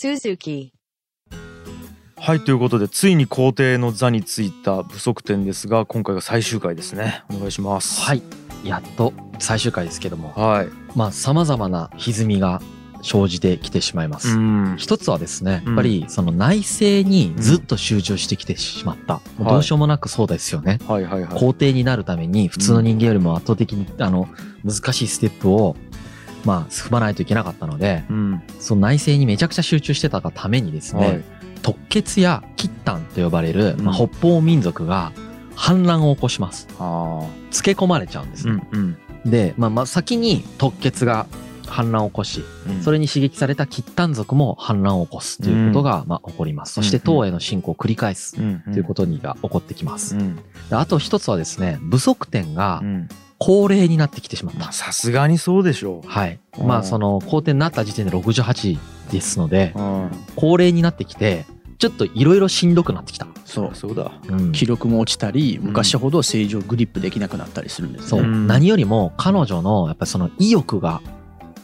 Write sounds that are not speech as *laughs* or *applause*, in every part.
Suzuki. はいということでついに皇帝の座についた不足点ですが今回が最終回ですねお願いしますはいやっと最終回ですけどもはいまあ様々な歪みが生じてきてしまいます。ん一つはですね、うんやっぱりその内政にずっと集中してきてしまった。もうどうしようもなくそうですよね。はいはいはい皇帝になるために普通の人間よりも圧倒的にあの難しいステップをまあ踏まないといけなかったので、うん。その内政にめちゃくちゃ集中してたがためにですね、はい。特決や喫丹と呼ばれる、まあ、うん北方民族が反乱を起こします。あつけ込まれちゃうんです。ーね。うんうん。で、まあ、まあ先に特決が反乱を起こし、うん。それに刺激された喫丹族も反乱を起こすということが、まあ、起こります。そして東への侵攻を繰り返すうんということにが起こってきます。うん。であと一つはですね、不足点がうん高齢になってきてしまった。まあさすがにそうでしょはい。うん。まあ、その、皇帝になった時点で68ですのでう、うん。高齢になってきて、ちょっといろいろしんどくなってきた。そう。そうだ。うん。記録も落ちたり昔ほど正常グリップできなくなったりするんですそう、ね。うん。何よりも彼女のやっぱりその意欲が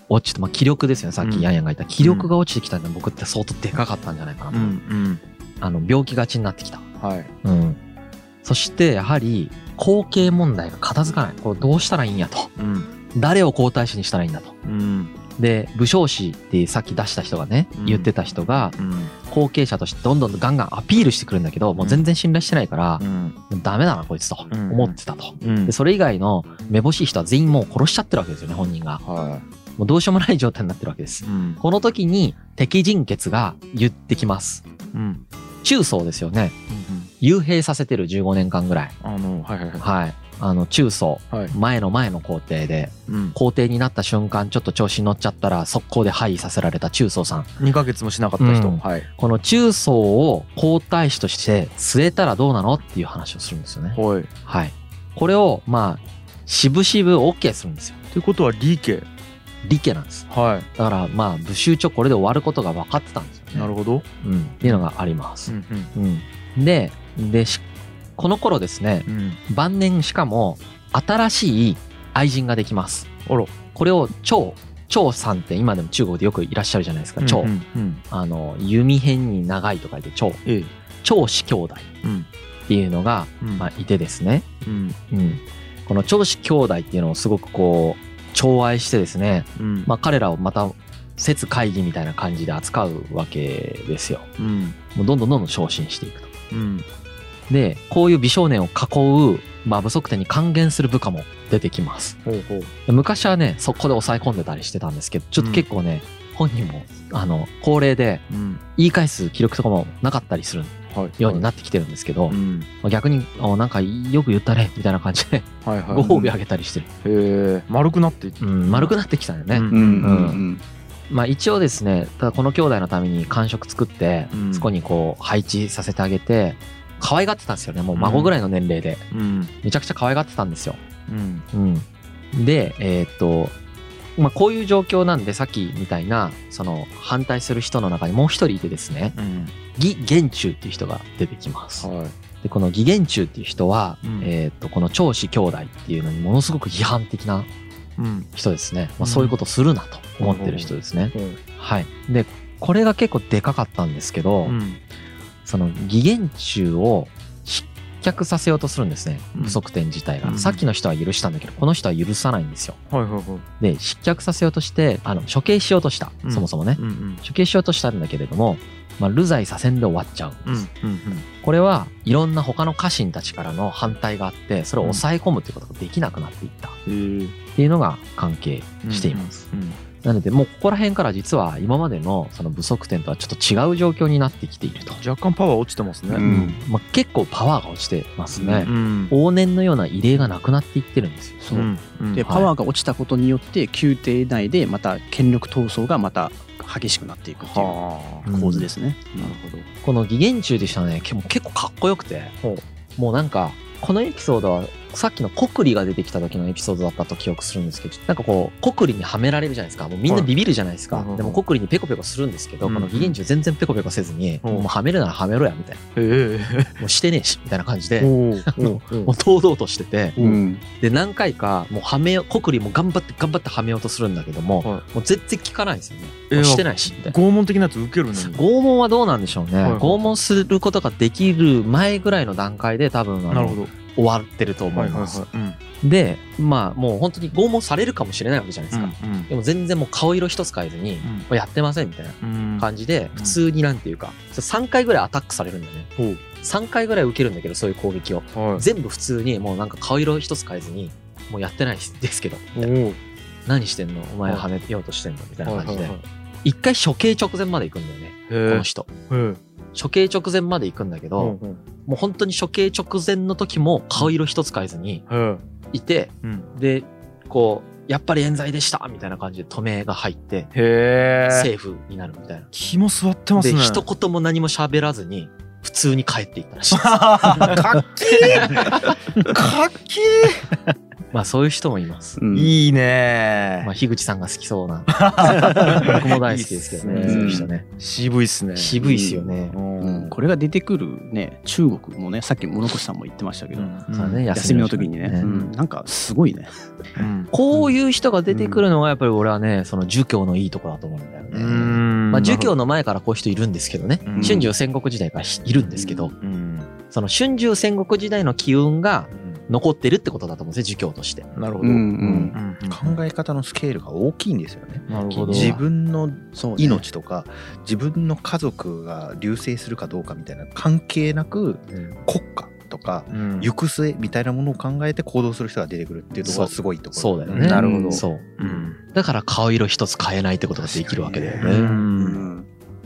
落ちて、まあ、気力ですよね。さっうん。きヤンヤンが言った。気力が落ちてきたんで僕って相当でかかったんじゃないかな。と、うん。うん。あの病気がちになってきた、はい。うん、そしてやはり後継問題が片付かない。これどうしたらいいんやと。うん。誰を皇太子にしたらいいんだと。うん。で武将士ってさっき出した人がねうん。言ってた人がうん。後継者としてどんどんガンガンアピールしてくるんだけどもう全然信頼してないからうん。ダメだなこいつとうん。思ってたと。うん。でそれ以外のめぼしい人は全員もう殺しちゃってるわけですよね本人が。はもうどうしようもない状態になってるわけです。いうん。この時に敵人血が言ってきます。うん。中層ですよね幽閉させてる15年間ぐらい。あのはいはいはい。はい。あの中層。はい。前の前の皇帝で。うん。皇帝になった瞬間ちょっと調子に乗っちゃったら速攻で廃位させられた中層さん。2ヶ月もしなかった人。うん。はい。この中層を皇太子として据えたらどうなのっていう話をするんですよね。はい。はい。これをまあ渋々 OK するんですよ。ということは理系理家なんです。はい。だからまあ武州長これで終わることが分かってたんですよね。なるほど。うん、っていうのがあります。ん。うん、ででしこの頃ですねうん。晩年しかも新しい愛人ができます。これを張張さんって今でも中国でよくいらっしゃるじゃないですか張、うんうん。あの弓辺に長いと書いて張ええ。張氏兄弟。うん。っていうのが、うん。まあ、いてですね、うん。うん、この張氏兄弟っていうのをすごくこう寵愛してですね、うん。まあ、彼らをまた説会議みたいな感じで扱うわけですよ。うん。もうどんどんどんどん昇進していくと。うんで、こういう美少年を囲う、まあ、不足点に還元する部下も出てきます。ほうほう。で昔はね、そこで抑え込んでたりしてたんですけど、ちょっと結構ね、本人も、あの、高齢でうん。言い返す記録とかもなかったりするはい。ようになってきてるんですけど、うん。まあ逆に、あなんかよく言ったね、みたいな感じで、はいはい。*laughs* ご褒美あげたりしてる。へえ丸くなっていってうん、丸くなってきたよね。うん。うんうんまあ一応ですね、ただこの兄弟のために感触作ってう、ん。そこにこう配置させてあげて、可愛がってたんですよね。もう孫ぐらいの年齢で。うんめちゃくちゃ可愛がってたんですよ。うんうん、で、えーっと、まあ、こういう状況なんで、さっきみたいな、その、反対する人の中にもう一人いてですね、うん義元中っていう人が出てきます。はいで、この義元中っていう人は、うんえーっと、この長子兄弟っていうのにものすごく批判的なうん人ですね。まあ、うんそういうことするなと思ってる人ですね。はい。で、これが結構でかかったんですけど、うんその義元中を失脚させようとするんですね。うん不足点自体が。うんさっきの人は許したんだけど、この人は許さないんですよ。はいはいはいで、失脚させようとして、あの、処刑しようとした。うんそもそもね。うんうん処刑しようとしたんだけれども、まあ、流罪左遷で終わっちゃうんうんです。うんこれはいろんな他の家臣たちからの反対があって、それを抑え込むということができなくなっていったっていうのが関係しています。うんなので、もうここら辺から実は今までのその不足点とはちょっと違う状況になってきていると。若干パワー落ちてますね。うん。まあ、結構パワーが落ちてますね。うん。往年のような異例がなくなっていってるんです。よ。そう。うん。うん。ではい。パワーが落ちたことによって宮廷内でまた権力闘争がまた激しくなっていくっていう構図ですね。なるほど。この義元中でしたね、結構かっこよくて、もうなんか、このエピソードはさっきのコクリが出てきた時のエピソードだったと記憶するんですけど、なんかこう、コクリにはめられるじゃないですか。もうみんなビビるじゃないですか。はいでもコクリにペコペコするんですけど、うんこのギゲンジュ全然ペコペコせずに、うんもうはめるならはめろや、みたいな。えもうしてねえし、みたいな感じで、えもう堂々としてて、うんで、何回か、もうはめよ、コクリも頑張って頑張ってはめようとするんだけども、はいもう全然効かないんですよね。えもうしてないし、みたいな。拷問的なやつ受けるのに拷問はどうなんでしょうね。はいはい拷問することができる前ぐらいの段階で多分あのなるほど終わってると思はいいはいます。はい。うん。で、まあもう本当に拷問されるかもしれないわけじゃないですか。うんでも全然もう顔色一つ変えずに、もうやってませんみたいなうん。感じで、普通になんていうか、3回ぐらいアタックされるんだよね。ほう。3回ぐらい受けるんだけど、そういう攻撃を。はい。全部普通にもうなんか顔色一つ変えずに、もうやってないですけど、何してんの？お前はめようとしてんの？みたいな感じで。はいはい。一回処刑直前まで行くんだよね、この人。処刑直前まで行くんだけど、うんうんもう本当に処刑直前の時も顔色一つ変えずにいて、うん。で、こう、やっぱり冤罪でしたみたいな感じで止めが入って、へえセーフになるみたいな。気も座ってますで、ね一言も何も喋らずに、普通に帰っていったらしいです。*laughs* かっけー。*laughs* かっけまあそういう人もいます。うん。ーいいね。まあ、樋口さんが好きそうな。*laughs* 僕も大好きですけどね、いいねそういう人ね。渋いっすね。渋いっすよね。うん。うん。これが出てくるね中国もねさっき室越さんも言ってましたけど、うん。そうね休みの時にね、ね。うん。なんかすごいね。うん。こういう人が出てくるのがやっぱり俺はね、その儒教のいいとこだと思うんだよね。うん。まあ、儒教の前からこういう人いるんですけどね。うん。春秋戦国時代からいるんですけど、うん。その春秋戦国時代の機運がうん残ってるってことだと思うんですね、儒教として。なるほど。うんうんうん。考え方のスケールが大きいんですよね。なるほど。自分の命とか自分の家族が流星するかどうかみたいな関係なく国家とかうん。行く末みたいなものを考えて行動する人が出てくるっていうところがすごいところ。そうだよね。なるほど。そう。うん。だから顔色一つ変えないってことができるわけだようね。うんん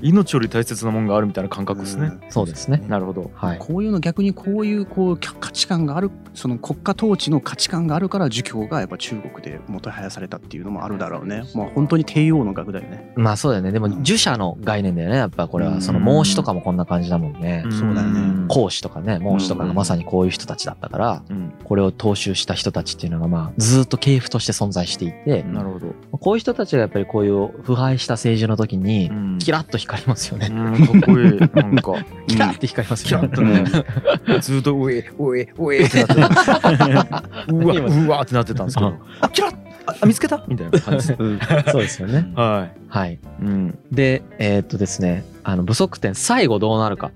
命より大切なもんがあるみたいな感覚ですね。そうですね。なるほど。はい。こういうの逆にこういうこう価値観があるその国家統治の価値観があるから儒教がやっぱ中国でもとはやされたっていうのもあるだろうね。まあ本当に帝王の学だよね。まあそうだよね。でも、儒者の概念だよね。やっぱこれは、その孟子とかもこんな感じだもんね。そうだよね。孔子とかね、孟子とかがまさにこういう人たちだったから、うん。これを踏襲した人たちっていうのがまあ、ずっと系譜として存在していて、なるほど。こういう人たちがやっぱりこういう腐敗した政治の時にう、ん。キラッと光りますよね。うんかっこいいなんか。*laughs* キラッて光りますキラよッね。とね。ずっとうえうえうえってなってた。*laughs* うわうわってなってたんですけど。あキラッあ見つけた？みたいな感じですそうですよね。ははい。いうん。で、えーっとですね、あの、不足点最後どうなるかっ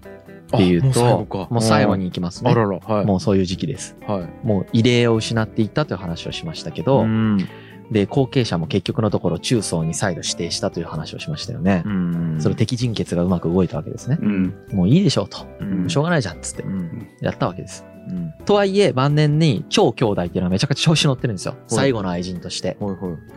ていうと、か。もう最後に行きますね。あ。ららはい。もうそういう時期です。はい。もう異例を失っていったという話をしましたけど、うんで、後継者も結局のところ中層に再度指定したという話をしましたよね。うんそれ敵人決がうまく動いたわけですね。うんもういいでしょうと。うんしょうがないじゃんっつってうんやったわけです。うんとはいえ晩年に超兄弟っていうのはめちゃくちゃ調子乗ってるんですよ。い最後の愛人として。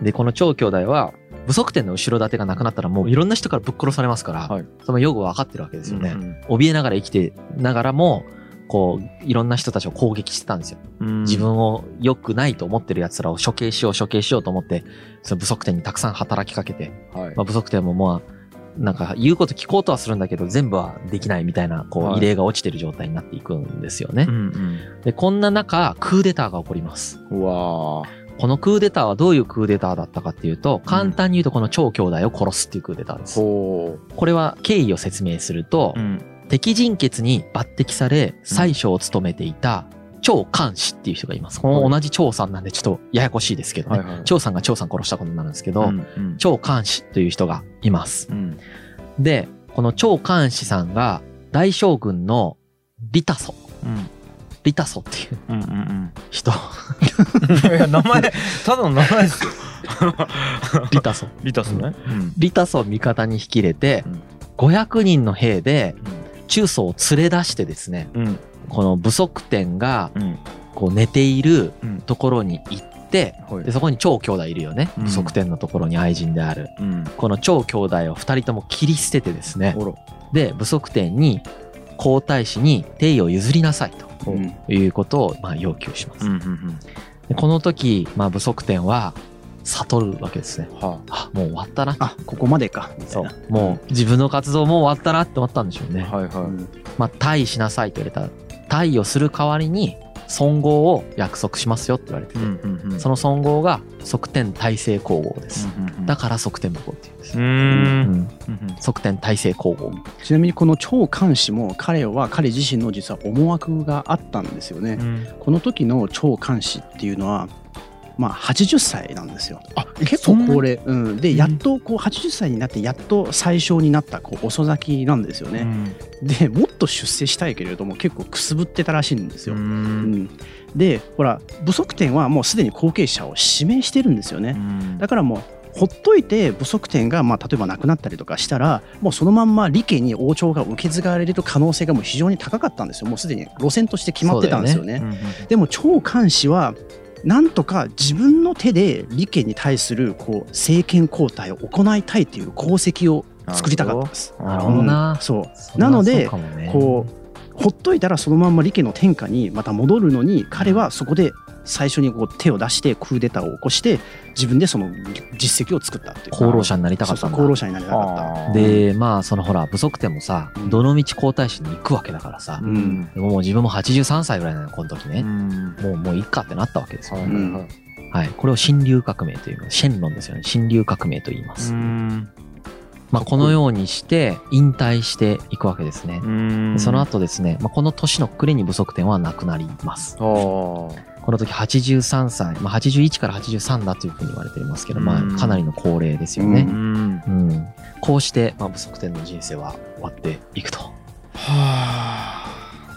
で、この超兄弟は、不足点の後ろ盾がなくなったらもういろんな人からぶっ殺されますから、はいその用語は分かってるわけですよね。うん怯えながら生きてながらも、こう、いろんな人たちを攻撃してたんですよ。うん自分を良くないと思ってる奴らを処刑しよう処刑しようと思って、その不足点にたくさん働きかけて、はいまあ、不足点もまあ、なんか言うこと聞こうとはするんだけど、全部はできないみたいな、こう、はい異例が落ちてる状態になっていくんですよね。うんで、こんな中、クーデターが起こります。うんうわーこのクーデターはどういうクーデターだったかっていうと、簡単に言うとこの超兄弟を殺すっていうクーデターです。ほこれは経緯を説明すると、ううん敵人決に抜擢され、宰相を務めていた張寛氏っていう人がいます。この同じ張さんなんでちょっとややこしいですけどね。はいはい。張さんが張さん殺したことになるんですけど、うんうん。張寛氏という人がいます。うんで、この張寛氏さんが大将軍のリタソ、うん。リタソっていう人、うんいや名前ただの名前ですよ。*laughs* リタソ。リタスね。うん。リタソを味方に引き入れてうん、500人の兵で中層を連れ出してですね、うん。この武足点がうん。こう寝ているうん。ところに行って、はい。でそこに超兄弟いるよね。うん。武足点のところに愛人である。うん。この超兄弟を二人とも切り捨ててですね、で、武足点に皇太子に帝位を譲りなさいとうん。いうことをまあ要求します。この時、まあ、武足点は悟るわけですね。うんはあ、もう終わったな。あここまでか。みたそいうな。もう自分の活動もう終わったなって思ったんでしょうね。はいはい。うん。まあ、退位しなさいと言われた。退位をする代わりに、尊号を約束しますよって言われてて、うんうんうん。その尊号が側転体制皇后です、うんうんうん。だから側転武功って言うんです。よ、うーん。うん。うん側転体制皇后ちなみにこの長監視も彼は彼自身の実は思惑があったんですよね。うん。この時の長監視っていうのはまあ80歳なんですよ。あ結構高齢、うん、でやっとこう80歳になってやっと最小になったこう遅咲きなんですよね。うん。でもっと出世したいけれども結構くすぶってたらしいんですうよ。うん。ん。でほら武則天はもうすでに後継者を指名してるんですよね。うん。だからもうほっといて武則天がまあ例えば亡くなったりとかしたらもうそのまんま李家に王朝が受け継がれる可能性がもう非常に高かったんですよ。もうすでに路線として決まってたんですよね。うんうんでも長監視はなんとか自分の手で李家に対するこう政権交代を行いたいっていう功績を作りたかったんです。なるほど。なうん。そう。なのでこうほっといたらそのまんま李家の天下にまた戻るのに彼はそこで最初にこう手を出してクーデターを起こして自分でその実績を作ったっていう功労者になりたかったんだ。そうそう功労者になりたかった。でまあそのほら武則天もさうん。どの道皇太子に行くわけだからさ、うん。でももう自分も83歳ぐらいなのこの時うね、ん。もうもういっかってなったわけですよ、はいはいこれを新流革命というシェンロンですよね。新流革命と言います、うん。まあ、このようにして引退していくわけですね、うん。でその後ですね、まあ、この年の暮れに武則天は亡くなりますこの時83歳、まあ、81から83だというふうに言われていますけど、まうん。あ、かなりの高齢ですようね、ん。うん。こうして、まあ、武則天の人生は終わっていくと。は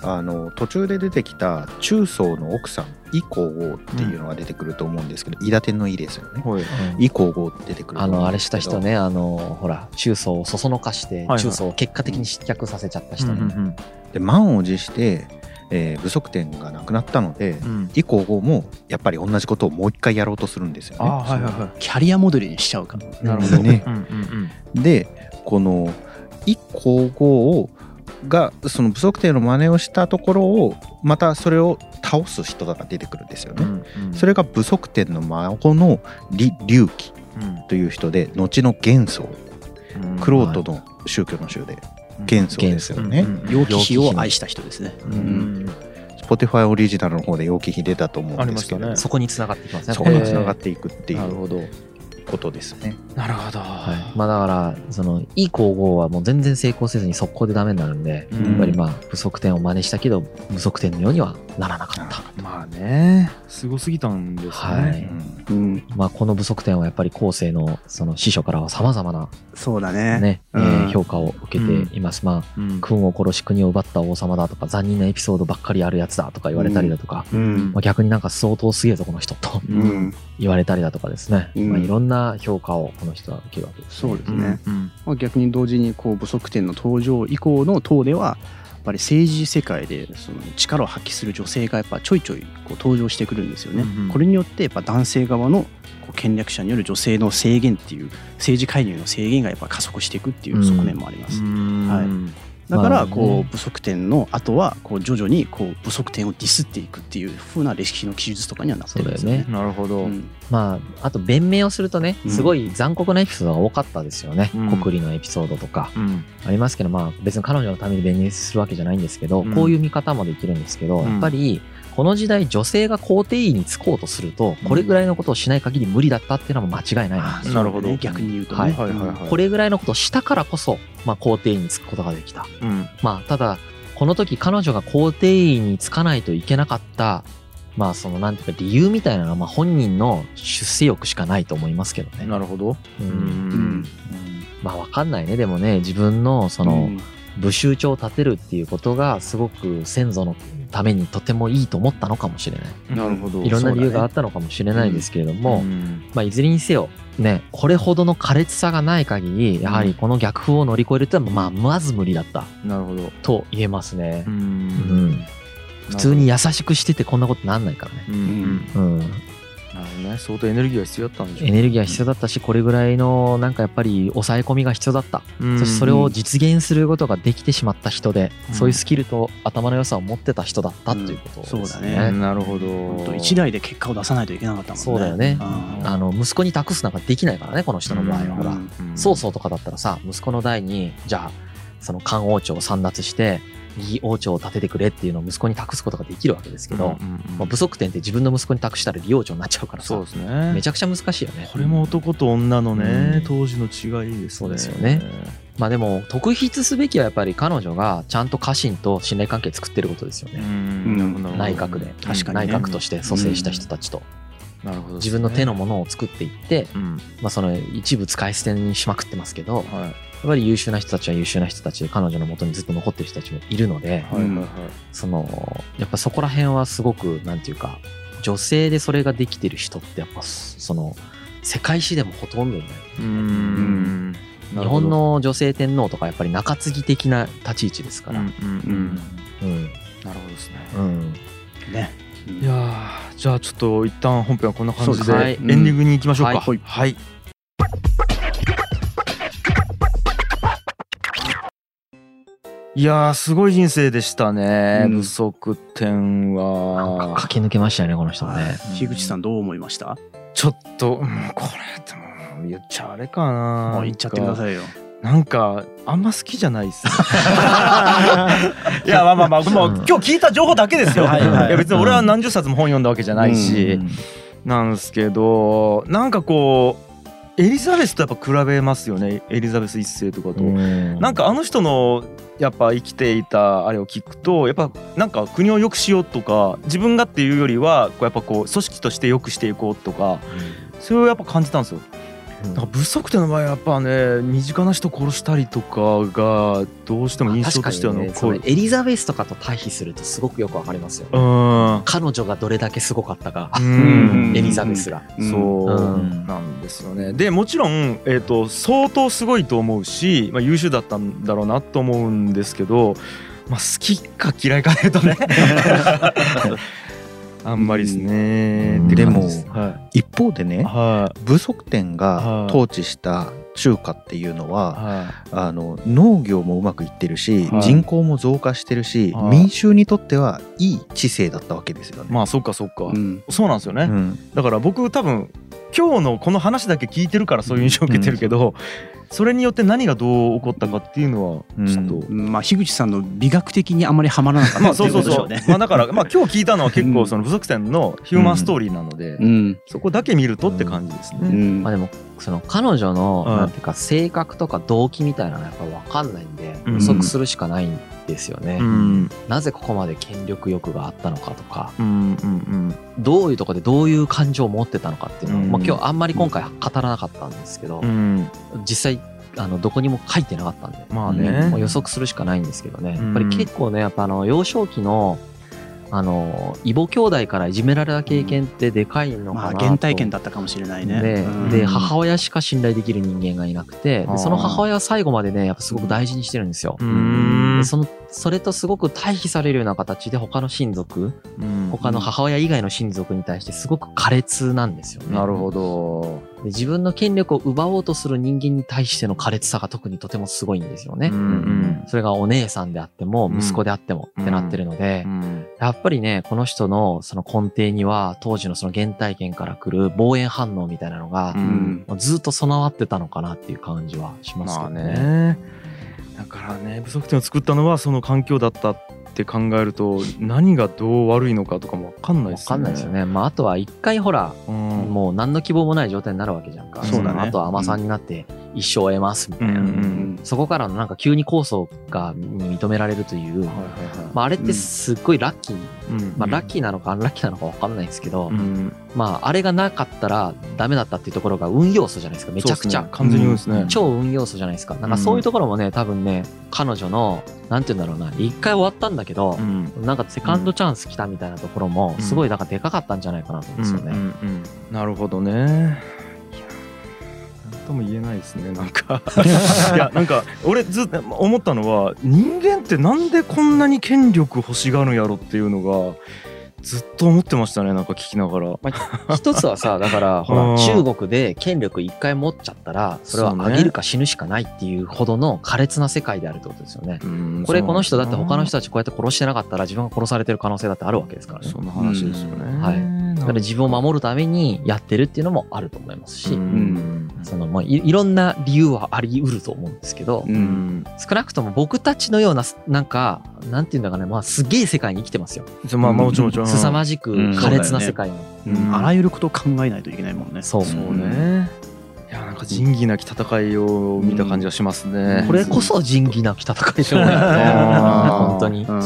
あ。の途中で出てきた中宗の奥さん伊皇后っていうのが出てくると思うんですけど、伊達天の伊ですよね。あはい。伊皇后って出てくるとあの、あれした人ね、あの、ほら、中層をそそのかしてはい、中層を結果的に失脚させちゃった人ね。うんうん。で満を持して、えー武則天が亡くなったので、うん。伊皇后もやっぱり同じことをもう一回やろうとするんですよね。はいはいはい。キャリアモデルにしちゃうか。ら。なるほどね。うんうんでこの伊皇后をがその武則天の真似をしたところをまたそれを倒す人が出てくるんですようね。んうん。それが武則天の孫の李隆起という人で後の元宗うん。クロートの宗教の宗で元宗ですよね。楊貴妃を愛した人ですね。ううんん Spotify オリジナルの方で楊貴妃出たと思うんですけど、ありましたねそこに繋がってきますね。そこにここ繋がっていくっていうなるほどことですね。なるほどはい。まあだから、その、いい皇后はもう全然成功せずに速攻でダメになるんで、うんやっぱりまあ、不足点を真似したけど、不足点のようにはならなかった。まあねすごすぎたんですね。はい。うん、まあ、この不足点はやっぱり後世のその師匠からは様々なそうだね。ね、えうん。ー評価を受けています。まあ、うん君を殺し国を奪った王様だとか、残忍なエピソードばっかりあるやつだとか言われたりだとか、うん。まあ、逆になんか相当すげえぞこの人と。ううん。ん、言われたりだとかですね、うん。まあ、いろんな評価をこの人は受けるわけです、ね。そうですね。まあ、逆に同時にこう武則天の登場以降の党ではぱり政治世界でその力を発揮する女性がやっぱちょいちょいこう登場してくるんですよね。うんうんこれによってやっぱ男性側のこう権力者による女性の制限っていう政治介入の制限がやっぱ加速していくっていう側面もあります。うんだからこう武則天の後はこう徐々にこう武則天をディスっていくっていう風な歴史の記述とかにはなってるんですよね。なるほど、うん。まあ、あと弁明をするとね、うん。すごい残酷なエピソードが多かったですよね。うん。国利のエピソードとか。うん。ありますけど、まあ別に彼女のために弁明するわけじゃないんですけど、うん。こういう見方もできるんですけど、うん。やっぱりこの時代女性が皇帝位につこうとすると、これぐらいのことをしない限り無理だったっていうのも間違いないななるほど。逆に言うとね。はいはいはいはい。これぐらいのことをしたからこそ、まあ、皇帝位につくことができた。うんまあ、ただ、この時彼女が皇帝位につかないといけなかった、まあ、その、なんていうか理由みたいなのは、まあ、本人の出世欲しかないと思いますけどね。なるほどううんうんまあ、わかんないね。でもね、自分の、その、うん武州長を立てるっていうことが、すごく先祖のためにとてもいいと思ったのかもしれない。なるほど。いろんな理由があったのかもしれないですけれども、ん。まあ、いずれにせよ、ね、これほどの苛烈さがない限り、やはりこの逆風を乗り越えるってのは、まあ、まず無理だった。なるほど。と言えますね。ううん。ん普通に優しくしててこんなことなんないからね。うん。うんうん。なるほどね相当エネルギーが必要だったんでしょうエネルギーが必要だったし、これぐらいの、なんかやっぱり抑え込みが必要だった。うんそしてそれを実現することができてしまった人で、うんそういうスキルと頭の良さを持ってた人だったということですね。うんそうだねなるほど一代で結果を出さないといけなかったもんね。そうだよねうんあの、息子に託すなんかできないからね、この人の場合は。ほら、うん曹操とかだったらさ、息子の代に、じゃあ、その漢王朝を簒奪して、義王朝を立ててくれっていうのを息子に託すことができるわけですけど、うんうんうん。まあ、不足点って自分の息子に託したら義王朝になっちゃうからさ。そうですね。めちゃくちゃ難しいよね。これも男と女のね、うん。当時の違いですね。そうですよね。まあでも特筆すべきはやっぱり彼女がちゃんと家臣と信頼関係作ってることですようね、ん。なるほど内閣で。確かにね。内閣として蘇生した人たちと、なるほどね自分の手のものを作っていって、うん。まあ、その一部使い捨てにしまくってますけどやっはいぱり優秀な人たちは優秀な人たちで彼女のもとにずっと残ってる人たちもいるので、はいはいはい。そのやっぱそこら辺はすごくなんていうか女性でそれができてる人ってやっぱその世界史でもほとんどいない。うーん。日本の女性天皇とかやっぱり中継ぎ的な立ち位置ですから。うんうんうん。うん。なるほどですね。うん。ね。いやーじゃあちょっと一旦本編はこんな感じでそうですね。エンディングに行きましょうか。はい。はい。いやーすごい人生でしたね、うん。不足点は。駆け抜けましたよね、この人もね。樋口さんどう思いました？ちょっと、うんこれでも言っちゃあれかな。もう言っちゃってくだいさいよ。なんかあんま好きじゃないっすね。いやまあまあまあもううん。今日聞いた情報だけですよ、はいはい。いや別に俺は何十冊も本読んだわけじゃないし、うん。なんですけどなんかこうエリザベスとやっぱ比べますよね。エリザベス一世とかと、なんかあの人のやっぱ生きていたあれを聞くとやっぱなんか国を良くしようとか自分がっていうよりはこうやっぱこう組織として良くしていこうとかそれをやっぱ感じたんですよ。うんなんか不足点の場合はやっぱね身近な人殺したりとかがどうしても印象としては確かにねその残る。エリザベスとかと対比するとすごくよくわかりますよ。うん彼女がどれだけすごかったか、うん *laughs* エリザベスが。うんそううんなんですよね。でもちろん、えー、と相当すごいと思うし、まあ、優秀だったんだろうなと思うんですけど、まあ、好きか嫌いかで言うとね *laughs* あんまりですね。うでもは一方でいねは武則天がはい。統治した中華っていうのいははあの農業もうまくいってるしはい。人口も増加してるしはい。民衆にとってはいい知性だったわけですよね。い。まあそっかそっか、うん。そうなんですよね。うん。だから僕多分今日のこの話だけ聞いてるからそういう印象を受けてるけど、それによって何がどう起こったかっていうのはちょっと、まあ樋口さんの美学的にあまりはまらなかったまあっていううそそうそうことでしょうね。まあだからまあ今日聞いたのは結うん。構その不足点のヒューマンストーリーなので、うん。そこだけ見るとって感じですね。うん。まあでも、その彼女の、うん。なんていうか、性格とか動機みたいなのはやっぱ分かんないんで、うん。予測するしかないんですよね。うん。なぜここまで権力欲があったのかとか、うんうんどういうところでどういう感情を持ってたのかっていうのを、うん。まあ今日あんまり今回語らなかったんですけどうん。う、ん実際、あの、どこにも書いてなかったんで、まあね。予測するしかないんですけどね。うん。やっぱり結構ね、やっぱあの、幼少期の、あの、異母兄弟からいじめられた経験ってでかいのかまあなと。原体験だったかもしれないね。でうんで母親しか信頼できる人間がいなくてその母親は最後までねやっぱすごく大事にしてるんですよ。うんでそのそれとすごく対比されるような形で他の親族うん他の母親以外の親族に対してすごく苛烈なんですよね。なるほど。で自分の権力を奪おうとする人間に対しての苛烈さが特にとてもすごいんですよね。うんうんそれがお姉さんであってもうん息子であってもってなってるので、うんやっぱりね、この人のその根底には当時のその原体験から来る防衛反応みたいなのがううんずっと備わってたのかなっていう感じはしますけまあどね。ね。だからね不足点を作ったのはその環境だったって考えると何がどう悪いのかとかも分かんないわですね。かんないですよね。まあ、あとは一回ほら、うん。もう何の希望もない状態になるわけじゃんか。そうだねのあとは甘さんになって一生を得ますみたいな。うんうん。そこからのなんか急に構想がに認められるという、はいはいはい。まあ、あれってすっごいラッキー、うん。まあ、ラッキーなのかアンラッキーなのかわかんないですけど、うん。まあ、あれがなかったらダメだったっていうところが運要素じゃないですか、めちゃくちゃ。ね完全にね。超運要素じゃないですか。なんかそういうところもね、多分ね、彼女の、なんて言うんだろうな、一回終わったんだけどう、ん。なんかセカンドチャンス来たみたいなところも、うん。すごいなんかでかかったんじゃないかなと思うんですよね。なるほどね。とも言えないですねなんか *laughs* いやなんか俺ずっと思ったのは人間ってなんでこんなに権力欲しがるんやろっていうのがずっと思ってましたねなんか聞きながら。一つはさ、だから、*laughs* ほうんら、中国で権力一回持っちゃったら、それはそうね上げるか死ぬしかないっていうほどの苛烈な世界であるってことですよね。うんこれ、この人だって他の人たたちこうやって殺してなかったら自分が殺されてる可能性だってあるわけですからね。そんな話ですよね。はいなだから自分を守るためにやってるっていうのもあると思いますし、うん。そのまあいいろんな理由はあり得ると思うんですけど、ううん。ん少なくとも僕たちのようななんかなんていうんだかねまあすげえ世界に生きてますよ。まあまあもちろん凄まじく苛烈な世界に。うん。あらゆることを考えないといけないもんね。そう。そうね。いやなんか仁義なき戦いを見た感じがしますね。これこそ仁義なき戦いでしょうね。*laughs* 本当に。うん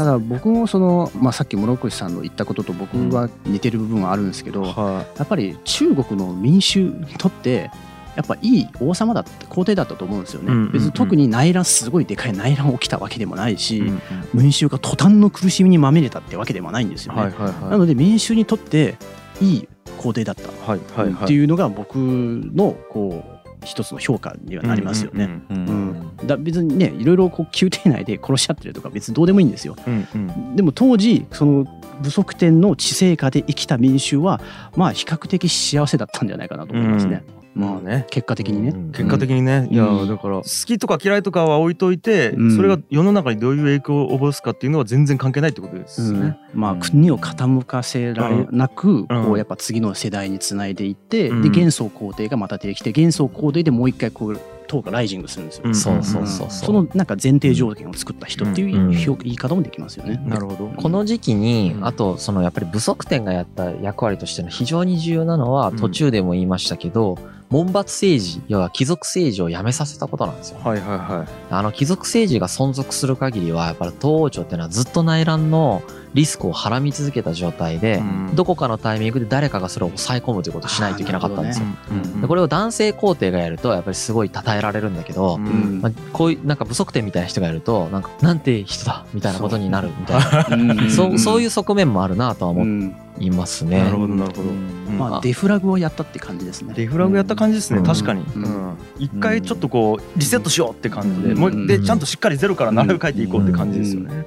ただ僕もその、まあ、さっき諸越さんの言ったことと僕は似てる部分はあるんですけど、はやっぱり中国の民衆にとってやっぱいい王様だった皇帝だったと思うんですよね、うんうんうん。別に特に内乱すごいでかい内乱起きたわけでもないし、いうん民衆が途端の苦しみにまみれたってわけでもないんですよね、はいはいはい。なので民衆にとっていい皇帝だったっていうのが僕のこう一つの評価にはなりますよね。ううんんだ別にねいろいろこう宮廷内で殺し合ってるとか別にどうでもいいんですよ。うんうんでも当時その不足点の地政下で生きた民衆はまあ比較的幸せだったんじゃないかなと思いますね。まあね。結果的にね。うん。結果的にね、いやだから好きとか嫌いとかは置いといて、うん。それが世の中にどういう影響を及ぼすかっていうのは全然関係ないってことですうん。ね。まあ、うん。国を傾かせられなく、こうんうやっぱ次の世代につないでいって、うん。で元宗皇帝がまた出てきて元宗皇帝でもう一回こう党がライジングするんですよ。うん。そうそうそうう。ん。そう。そのなんか前提条件を作った人っていう言い方もできますよね。なるほど。この時期にう、ん。あと、そのやっぱり武則天がやった役割としての非常に重要なのは、うん。途中でも言いましたけど、門閥政治、要は貴族政治をやめさせたことなんですよ。はいはいはあの貴族政治が存続する限りは、やっぱり東王朝っていうのはずっと内乱のリスクをはらみ続けた状態で、うん。どこかのタイミングで誰かがそれを抑え込むということをしないといけなかったんですよ。い。うんでこれを男性皇帝がやると、やっぱりすごい称えられるんだけど、まあ、こういうなんか不足点みたいな人がやると、なんか、なんて人だみたいなことになるみたいな。そうそういうう側面もあるなとは思んいますね。なるほどなるほど。うん。まあデフラグをやったって感じですね。デフラグやった感じですね、うん。確かに、うん。うん。一回ちょっとこうリセットしようって感じで、うん。もうでちゃんとしっかりゼロから並べ替えていこうって感じですよね、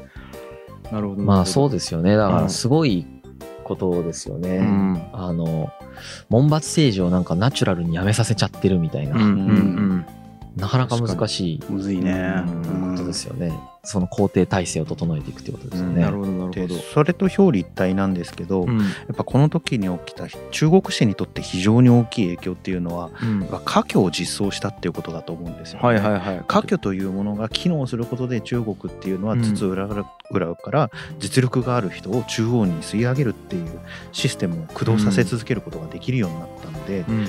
なるほどまあそうでですよね。だかうんらすごいことですよね。うんあの、門閥政治をなんかナチュラルにやめさせちゃってるみたいな、うんうんなかなか難しい。むずいね。うん。ことですよね。その皇帝体制を整えていくってことですようん、ね。なるほどなるでほど、それと表裏一体なんですけど、うん。やっぱこの時に起きた中国史にとって非常に大きい影響っていうのはうん。やっぱ科挙を実装したっていうことだと思うんですよ、ね。はいはいはい。科挙というものが機能することで中国っていうのはうん。つつ裏裏裏から実力がある人を中央に吸い上げるっていうシステムを駆動させ続けることができるようになったので、うん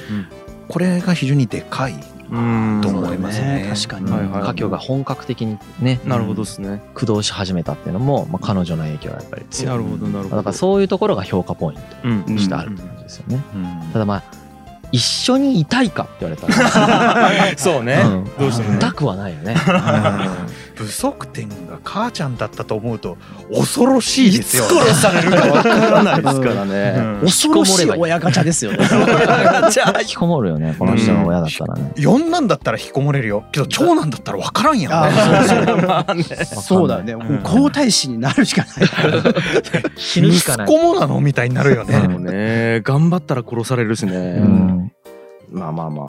これが非常にでかいうんと思いますね。確かに。はいはい。科挙が本格的にね、なるほどですね、駆動し始めたっていうのも、まあ、彼女の影響がやっぱり強い。なるほどなるほど。だからそういうところが評価ポインうんトとしてあるって感じですよね。うん。ただまあ、一緒にいたいかって言われたら、*laughs* そうね、うん。どうしてもね。いたくはないよね。*laughs* 不足点が母ちゃんだったと思うと恐ろしいですよ、いつ殺されるかわからないですからね、うん。恐ろしい親ガチャですよね。引きこもるよね、この人の親だったらね。四男だったら引きこもれるよ。けど長男だったら分からんやん。あねそうそう。まあねそうだよね。もう皇太子になるしかない。死ぬしかない。息子もなの？みたいになるよね、ね。頑張ったら殺されるしね、うん。まあまあまあ。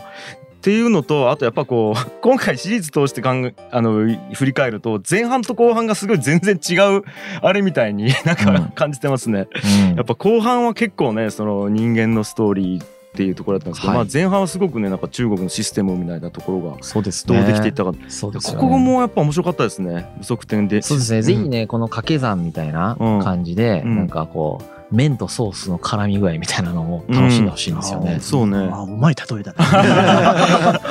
っていうのとあとやっぱこう *laughs* 今回シリーズ通して考えあの振り返ると前半と後半がすごい全然違うあれみたいに *laughs* なんかうん。感じてますね。うん。やっぱ後半は結構ねその人間のストーリーっていうところだったんですけど、はい。まあ前半はすごくねなんか中国のシステムみたいなところがそうですね。どうできていったか、そうですよね。ここもやっぱ面白かったですね。不足点で。そうですね。ぜひね、この掛け算みたいな感じで、うん。なんかこう、麺とソースの絡み具合みたいなのを楽しんでほしいんですよね。そうねあうまい例えだね。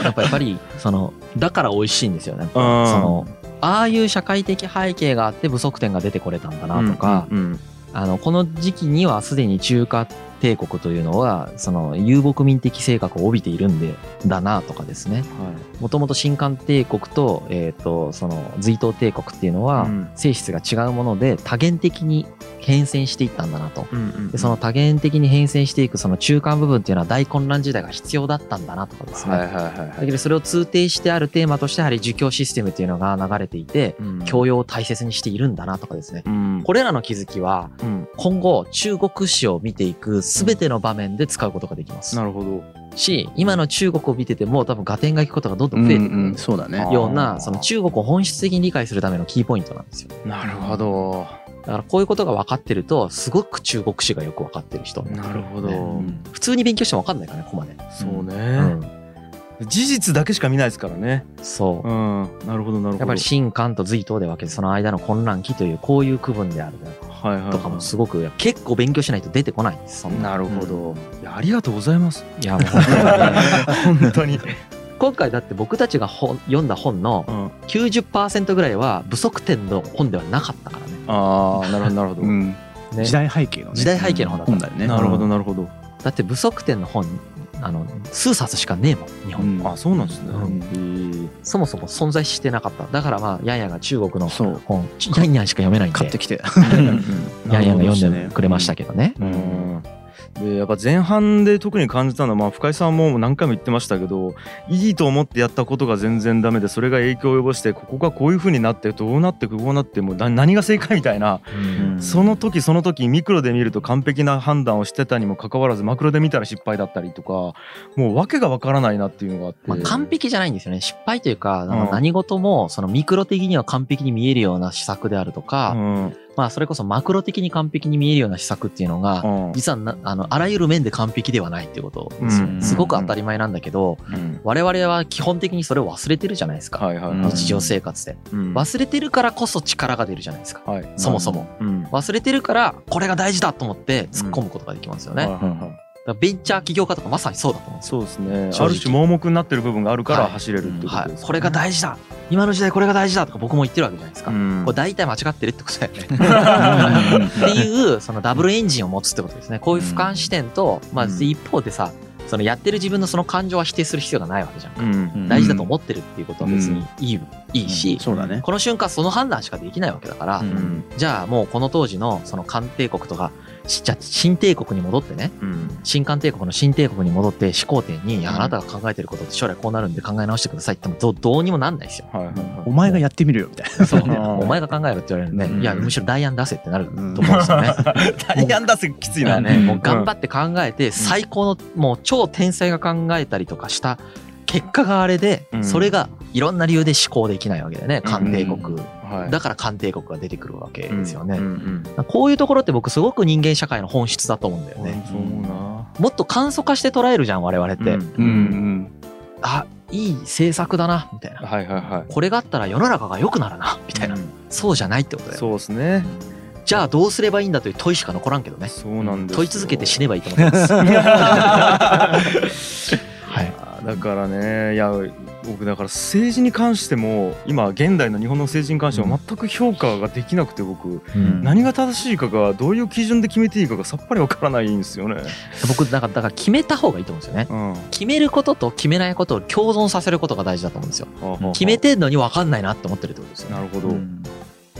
やっぱやっぱり、その、だから美味しいんですよね。そうんの、ああいう社会的背景があって不足点が出てこれたんだなとか、うんうんあの、この時期にはすでに中華帝国というのは、その、遊牧民的性格を帯びているんで、だなとかですね。もともと新漢帝国と、えっ、と、その、隋唐帝国っていうのはうん、性質が違うもので、多元的に変遷していったんだなと。うんうんでその多元的に変遷していくその中間部分っていうのは大混乱時代が必要だったんだなとかですね。はいはいはいだけどそれを通底してあるテーマとしてやはり儒教システムっていうのが流れていて、はい。教養を大切にしているんだなとかですね。うんこれらの気づきはうん今後中国史を見ていく全ての場面で使うことができます。なるほど。し、今の中国を見てても多分合点がいくことがどんどん増えてくる。そうだね。ような、その中国を本質的に理解するためのキーポイントなんですよ。なるほど。だからこういうことが分かってるとすごく中国史がよく分かってる人。なるほど、ね。普通に勉強しても分かんないからねここまで、そうね、うん、事実だけしか見ないですからね。そう。うん。なるほどなるほど。やっぱり秦漢と隋唐で分けてその間の混乱期というこういう区分であるはいはいはいとかもすごく結構勉強しないと出てこないんですそんななるほど、いやありがとうございます。いや *laughs* もう本当に。今回だって僕たちが本読んだ本のうん、90%ぐらいは不足点の本ではなかったからね。ああなるほどなるほど、うん。ね。時代背景のね。時代背景の本だった本だよねなるほどなるほど、だって不足点の本あの数冊しかねえもん日本、うん。あそうなんですね、そもそも存在してなかった。だからまあヤンヤが中国の本。ヤンヤンしか読めないんで。買ってきて。*laughs* ヤンヤンが読んでくれましたけどね。うんでやっぱ前半で特に感じたのは、まあ、深井さんも何回も言ってましたけどいいと思ってやったことが全然ダメでそれが影響を及ぼしてここがこういう風になってどうなってこうなってもうな何が正解みたいな、うん。その時その時ミクロで見ると完璧な判断をしてたにもかかわらずマクロで見たら失敗だったりとかもう訳がわからないなっていうのがあって、まあ、完璧じゃないんですよね。失敗というか何事もそのミクロ的には完璧に見えるような施策であるとか、うんまあそれこそマクロ的に完璧に見えるような施策っていうのがうん。実はなあのあらゆる面で完璧ではないっていうこと。ですすごく当たり前なんだけどうん。我々は基本的にそれを忘れてるじゃないですか。はいはいはい。日常生活で。うん。忘れてるからこそ力が出るじゃないですか。はい。そもそも。うん。忘れてるからこれが大事だと思って突っ込むことができますよねベンチャー起業家とかまさにそうだと思うそうですね。ある種盲目になってる部分があるからはい。走れるっていうことです、はい。これが大事だ。今の時代これが大事だとか僕も言ってるわけじゃないですか。うん。これ大体間違ってるってことだよねってい *laughs* うそのダブルエンジンを持つってことですねこういう俯瞰視点と、まあ、うん。一方でさそのやってる自分のその感情は否定する必要がないわけじゃん。か、うん。大事だと思ってるっていうことは別にいい,、いいし、そうだねこの瞬間その判断しかできないわけだから、うん。じゃあもうこの当時のその漢帝国とかしじゃあ新帝国に戻ってね。うん。新漢帝国の新帝国に戻って始皇帝に、いやあなたが考えてることって将来こうなるんで考え直してくださいってもどどうにもなんないですよ。はいはいはい。お前がやってみるよみたいな。そう。ーお前が考えるって言われるんで、うん。いやむしろ代案出せってなると思うんですよね。大安出せきついな。ね、もう頑張って考えて最高のもう超天才が考えたりとかした結果があれで、うんそれがいろんな理由で思考できないわけでね漢帝国、はいだから漢帝国が出てくるわけですよね、こういうところって僕すごく人間社会の本質だと思うんだよね、もっと簡素化して捉えるじゃん我々って、あいい政策だなみたいなはいはいはいこれがあったら世の中が良くなるなみたいな、うんそうじゃないってことだよそうですねじゃあどうすればいいんだという問いしか残らんけどねそうなんですよ問い続けて死ねばいいと思いますだからねいや僕だから政治に関しても今現代の日本の政治に関しては全く評価ができなくて僕、うん。何が正しいかがどういう基準で決めていいかがさっぱりわからないんですよね。僕なんかだから決めた方がいいと思うんですよね。うん、は決めることと決めないことを共存させることが大事だと思うんですよ。決めてんのに分かんないなって思ってるってことですよね。なるほど、うん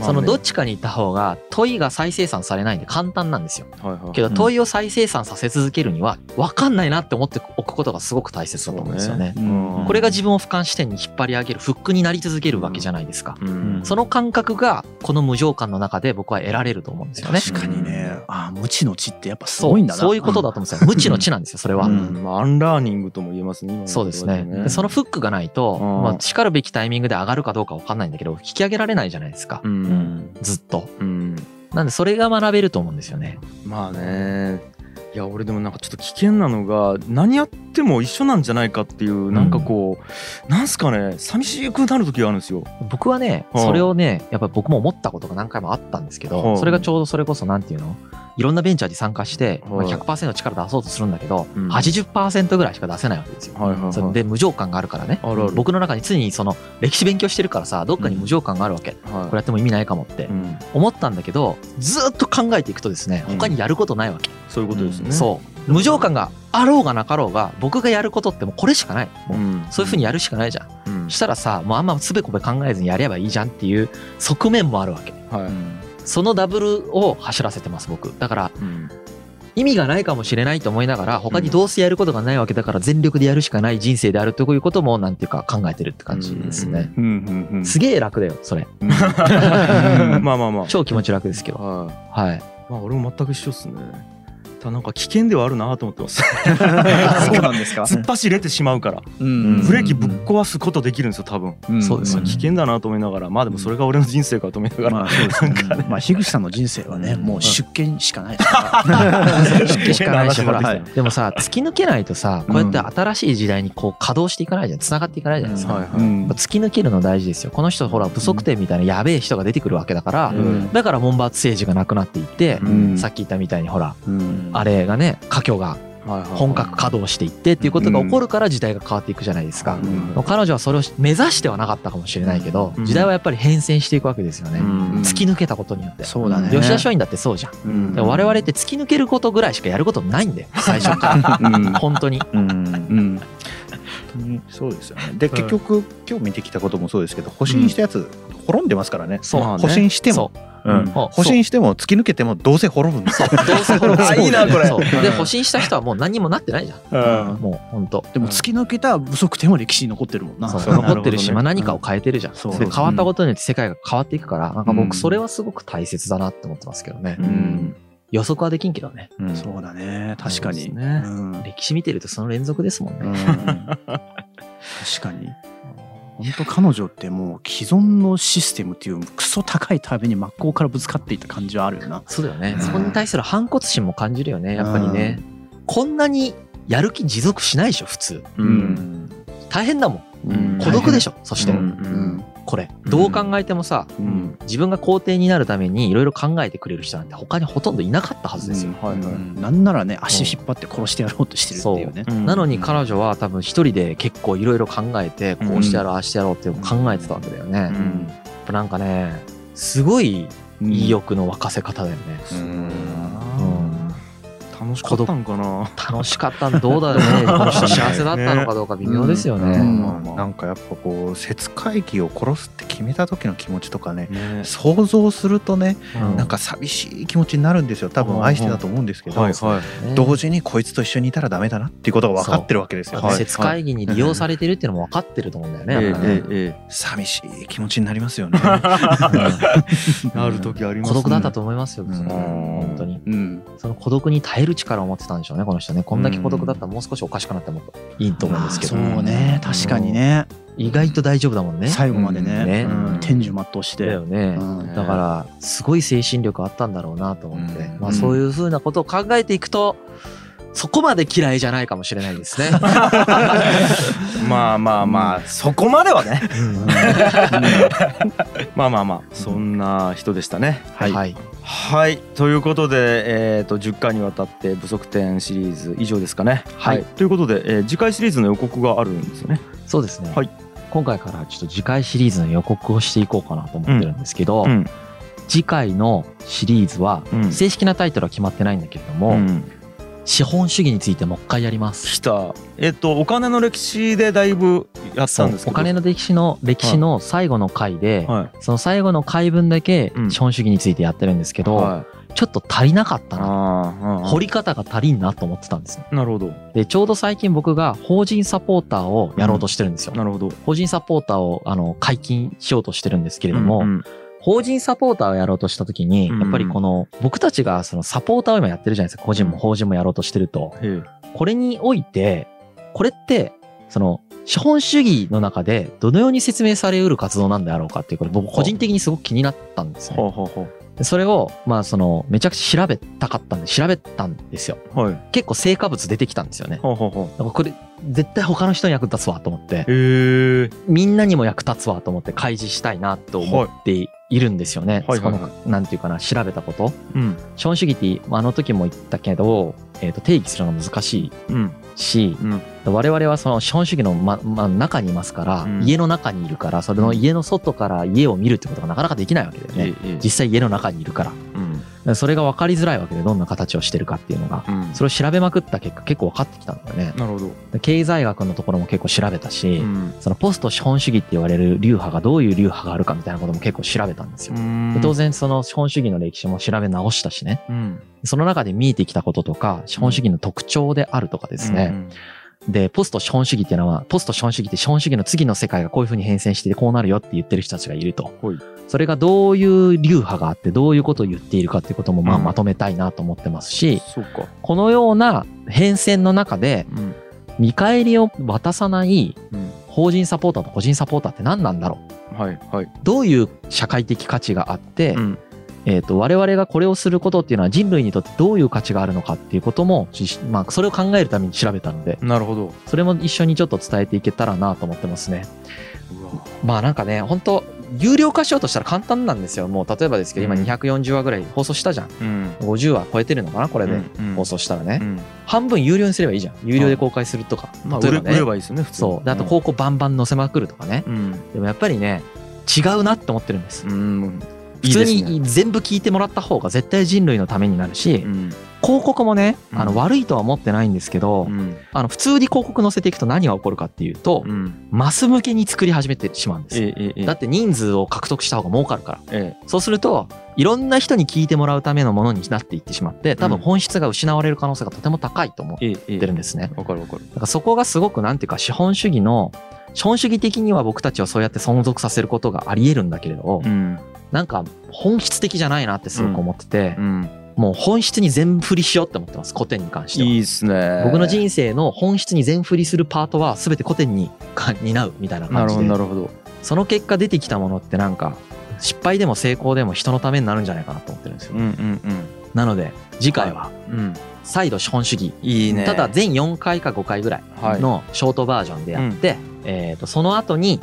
そのどっち、ちかに行った方が問いが再生産されないんで簡単なんですよ。はいはい、けど問いを再生産させ続けるには分かんないなって思っておくことがすごく大切だと思うんですよね。ううん。ん。これが自分を俯瞰視点に引っ張り上げるフックになり続けるわけじゃないですか。うん。その感覚がこの無常感の中で僕は得られると思うんですよね。確かにね。あー無知の知ってやっぱすそうごいんだな。そういうことだと思うんですよ。無知の知なんですよそれは。うん。まあ、 unlearning とも言えますねそうですね。そのフックがないとうん。まあ然るべきタイミングで上がるかどうか分かんないんだけど引き上げられないじゃないですか。うん、ずっと。うん、なんでそれが学べると思うんですよね。まあね。いや俺でもなんかちょっと危険なのが何やっても一緒なんじゃないかっていうなんかこう、なんすかね。寂しくなる時があるんですよ。僕はねうんそれをねやっぱ僕も思ったことが何回もあったんですけうんどそれがちょうどそれこそなんていうの？いろんなベンチャーに参加して、まあはい。100%力出そうとするんだけど、うん。80%ぐらいしか出せないわけですよ。はいはいはい。で無常感があるからね。僕の中に常にその歴史勉強してるからさどっかに無常感があるわけ、はいこれやっても意味ないかもってうん、思ったんだけどずっと考えていくとですねうん。他にやることないわけ、そういうことですね。そう。無常感があろうがなかろうが僕がやることってもうこれしかない。もう、ん。そういうふうにやるしかないじゃん。うん。したらさもうあんまつべこべ考えずにやればいいじゃんっていう側面もあるわけ。はいそのダブルを走らせてます僕。だからうん。意味がないかもしれないと思いながら他にどうせやることがないわけだから全力でやるしかない人生であるということもなんていうか考えてるって感じですね。うんうんうん。すげえ楽だよそれ。*laughs* まあまあまあ。超気持ち楽ですけど。はい。はい。まあ俺も全く一緒っすね。ただなんか危険ではあるなと思ってます。*laughs* そうなんですか？*laughs* 突っ走れてしまうから。うん。ブレーキぶっ壊すことできるんですよ多分。うん。そうですよね。危険だなと思いながら。まあでもそれが俺の人生かと思いながら、まあそうですね。*laughs* まあ樋口さんの人生はね、もう出見しかない。出家しかないしほらはいでもさ突き抜けないとさこうやって新しい時代にこう稼働していかないじゃん。繋がっていかないじゃないですか、突き抜けるの大事ですよ。この人ほら不足点みたいなやべえ人が出てくるわけだから、うん。だから門閥政治がなくなっていって、うん。さっき言ったみたいにほらうんあれがね家境が本格稼働していってっていうことが起こるから時代が変わっていくじゃないですか、うん。彼女はそれを目指してはなかったかもしれないけど、うん。時代はやっぱり変遷していくわけですよね、うん。突き抜けたことによって、そうだね。吉田松陰だってそうじゃん、うん。でも我々って突き抜けることぐらいしかやることないんだよ最初から。*laughs* うん。本当に。うん。うん。本当にそうですよね。で結局今日見てきたこともそうですけど保身したやつ滅んでますからね。そう保身しても。そううんそう保身しても突き抜けてもどうせ滅ぶんですよ。どう。せ滅ぶあいいなこれ。そう。で保身した人はもう何にもなってないじゃん。うん。もう本当でも突き抜けた不足点は歴史に残ってるもんな。残ってるし、まあ、何かを変えてるじゃん、そ変わったことによって世界が変わっていくからなんかうん。僕それはすごく大切だなって思ってますけどね、うん。予測はできんけどね。うん。そうだね。確かに。歴史見てるとその連続ですもんね、うん。確かに。本当彼女ってもう既存のシステムっていうクソ高い壁に真っ向からぶつかっていった感じはあるよな。そうだよね、うん。そこに対する反骨心も感じるよねやっぱりね、こんなにやる気持続しないでしょ普通。うん。大変だもん。うん。孤独でしょ、そして、うん。うんこれどう考えてもさ、うん。自分が皇帝になるためにいろいろ考えてくれる人なんて他にほとんどいなかったはずですよ、はいはい。うん。なんならね足引っ張って殺してやろうとしてるっていうね。う。ん。なのに彼女は多分一人で結構いろいろ考えてこうしてやろうああしてやろうって考えてたわけだよね、やっうんぱなんかねすごい意欲の沸かせ方だよね、うん楽しかったんかな。楽しかったんどうだろうね。*laughs* 幸せだったのかどうか微妙ですよね、うん。なんかやっぱこう節会議を殺すって決めた時の気持ちとかねね。想像するとねうん。なんか寂しい気持ちになるんですよ。多分愛してたと思うんですけど、はいはい。ね。同時にこいつと一緒にいたらダメだなっていうことが分かってるわけですよ。ね、はい節会議に利用されてるっていうのも分かってると思うんだよね。えええ寂しい気持ちになりますよね。え *laughs* なる時あります孤独だったと思いますよ、うん。本当に。うん。その孤独に耐える力を持ってたんでしょうね、この人ね。こんだけ孤独だったらもう少しおかしくなってもいいと思うんですけど、まあそうね。確かにね。意外と大丈夫だもんね。最後までね。天寿全うして。だよね。うん。だから、すごい精神力あったんだろうなと思って、うん。まあそういうふうなことを考えていくと、そこまで嫌いじゃないかもしれないですね。*laughs* まあまあまあそこまではね。*laughs* まあまあまあそんな人でしたね。はい。はい。はいということで、えー、と10回にわたって不足点シリーズ以上ですかね。はい。ということで、えー次回シリーズの予告があるんですよね。そうですね。はい。今回からちょっと次回シリーズの予告をしていこうかなと思ってるんですけど、うん次回のシリーズは、うん正式なタイトルは決まってないんだけれども、うん資本主義についてもう一回やります。来た。えっ、とお金の歴史でだいぶやったんですけど。お金の歴史の歴史の最後の回で、はその最後の回分だけうん。資本主義についてやってるんですけど、いはい。ちょっと足りなかったな。掘り方が足りんなと思ってたんですね。なるほど。で、ちょうど最近僕が法人サポーターをやろうとしてるんですよ。なるほど。法人サポーターをあの解禁しようとしてるんですけれども、うんうん法人サポーターをやろうとした時に、うんやっぱりこの僕たちがそのサポーターを今やってるじゃないですか。個人も法人もやろうとしてると。へこれにおいて、これって、その資本主義の中でどのように説明されうる活動なんであろうかっていうこと僕個人的にすごく気になったんですえね。それを、まあその、めちゃくちゃ調べたかったんで調べたんですよ。あはい結構成果物出てきたんですよね。はあはあはあだからこれ絶対他の人に役立つわと思って、みんなにも役立つわと思って開示したいなと思っているんですよね。はいそこのはいはなんていうかな、調べたこと。うん資本主義って、まああの時も言ったけど、えーと定義するのが難しいうんし、うん我々はその資本主義の、ままあ、中にいますから、うん家の中にいるから、それの家の外から家を見るってことがなかなかできないわけだよね。ええ実際家の中にいるから。うんそれが分かりづらいわけで、どんな形をしてるかっていうのが。うんそれを調べまくった結果結構分かってきたんだよね。なるほどで経済学のところも結構調べたし、うんそのポスト資本主義って言われる流派がどういう流派があるかみたいなことも結構調べたんですよ。で当然その資本主義の歴史も調べ直したしね。うんその中で見えてきたこととか、資本主義の特徴であるとかですね。で、ポスト資本主義っていうのは、ポスト資本主義って資本主義の次の世界がこういうふうに変遷してこうなるよって言ってる人たちがいると。はいそれがどういう流派があってどういうことを言っているかっていうこともまあうんまとめたいなと思ってますし、そうか。このような変遷の中でうん見返りを渡さないうん法人サポーターと個人サポーターって何なんだろう？はいはい。どういう社会的価値があって、うんえー、と我々がこれをすることっていうのは人類にとってどういう価値があるのかっていうことも、しまあ、それを考えるために調べたのでなるほど。それも一緒にちょっと伝えていけたらなと思ってますね。まあなんかね本当有料化しようとしたら簡単なんですよ。もう例えばですけど今うん240話ぐらい放送したじゃん。うん。50話超えてるのかなこれで。うん放送したらね、うん。半分有料にすればいいじゃん。有料で公開するとか、まあ例えばね。売ればいいですよね普通に。そう。であと広告バンバン載せまくるとかね。うん。でもやっぱりね違うなって思ってるんです。うん。普通に全部聞いてもらった方が絶対人類のためになるし、うん。広告もねあうんの悪いとは思ってないんですけど、うん。あの普通に広告載せていくと何が起こるかっていうと、うん。マス向けに作り始めてしまうんですよええええだって人数を獲得した方が儲かるからえそうするといろんな人に聞いてもらうためのものになっていってしまって多分うん本質が失われる可能性がとても高いと思ってるんですねわかるわかる。だからそこがすごくなんていうか資本主義の資本主義的には僕たちをそうやって存続させることがあり得るんだけれど、うん。なんか本質的じゃないなってすごく思っててう、ん。もう本質に全振りしようって思ってます古典に関してはいいっすね。僕の人生の本質に全振りするパートは全て古典にか担うみたいななるほど感じでなるほど。その結果出てきたものってなんか失敗でも成功でも人のためになるんじゃないかなと思ってるんですよ、うんうんなので次回はうん。うん。再度資本主義いいね。ただ全4回か5回ぐらいはいのショートバージョンでやって、えー、とその後に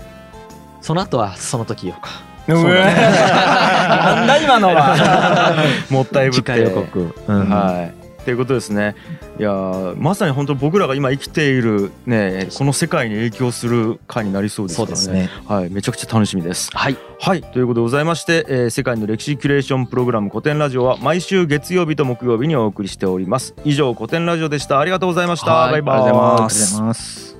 その後はその時言おうかうわなんだ今のは。*laughs* もったいぶって。次回予告、うんはい。っていうことですね。いやーまさに本当僕らが今生きているねこの世界に影響する回になりそうですからね。ねはい、めちゃくちゃ楽しみです。はいはい、ということでございまして、えー世界の歴史キュレーションプログラム古典ラジオは毎週月曜日と木曜日にお送りしております。以上古典ラジオでした。ありがとうございました。はいバイバイ。ありがとうございます。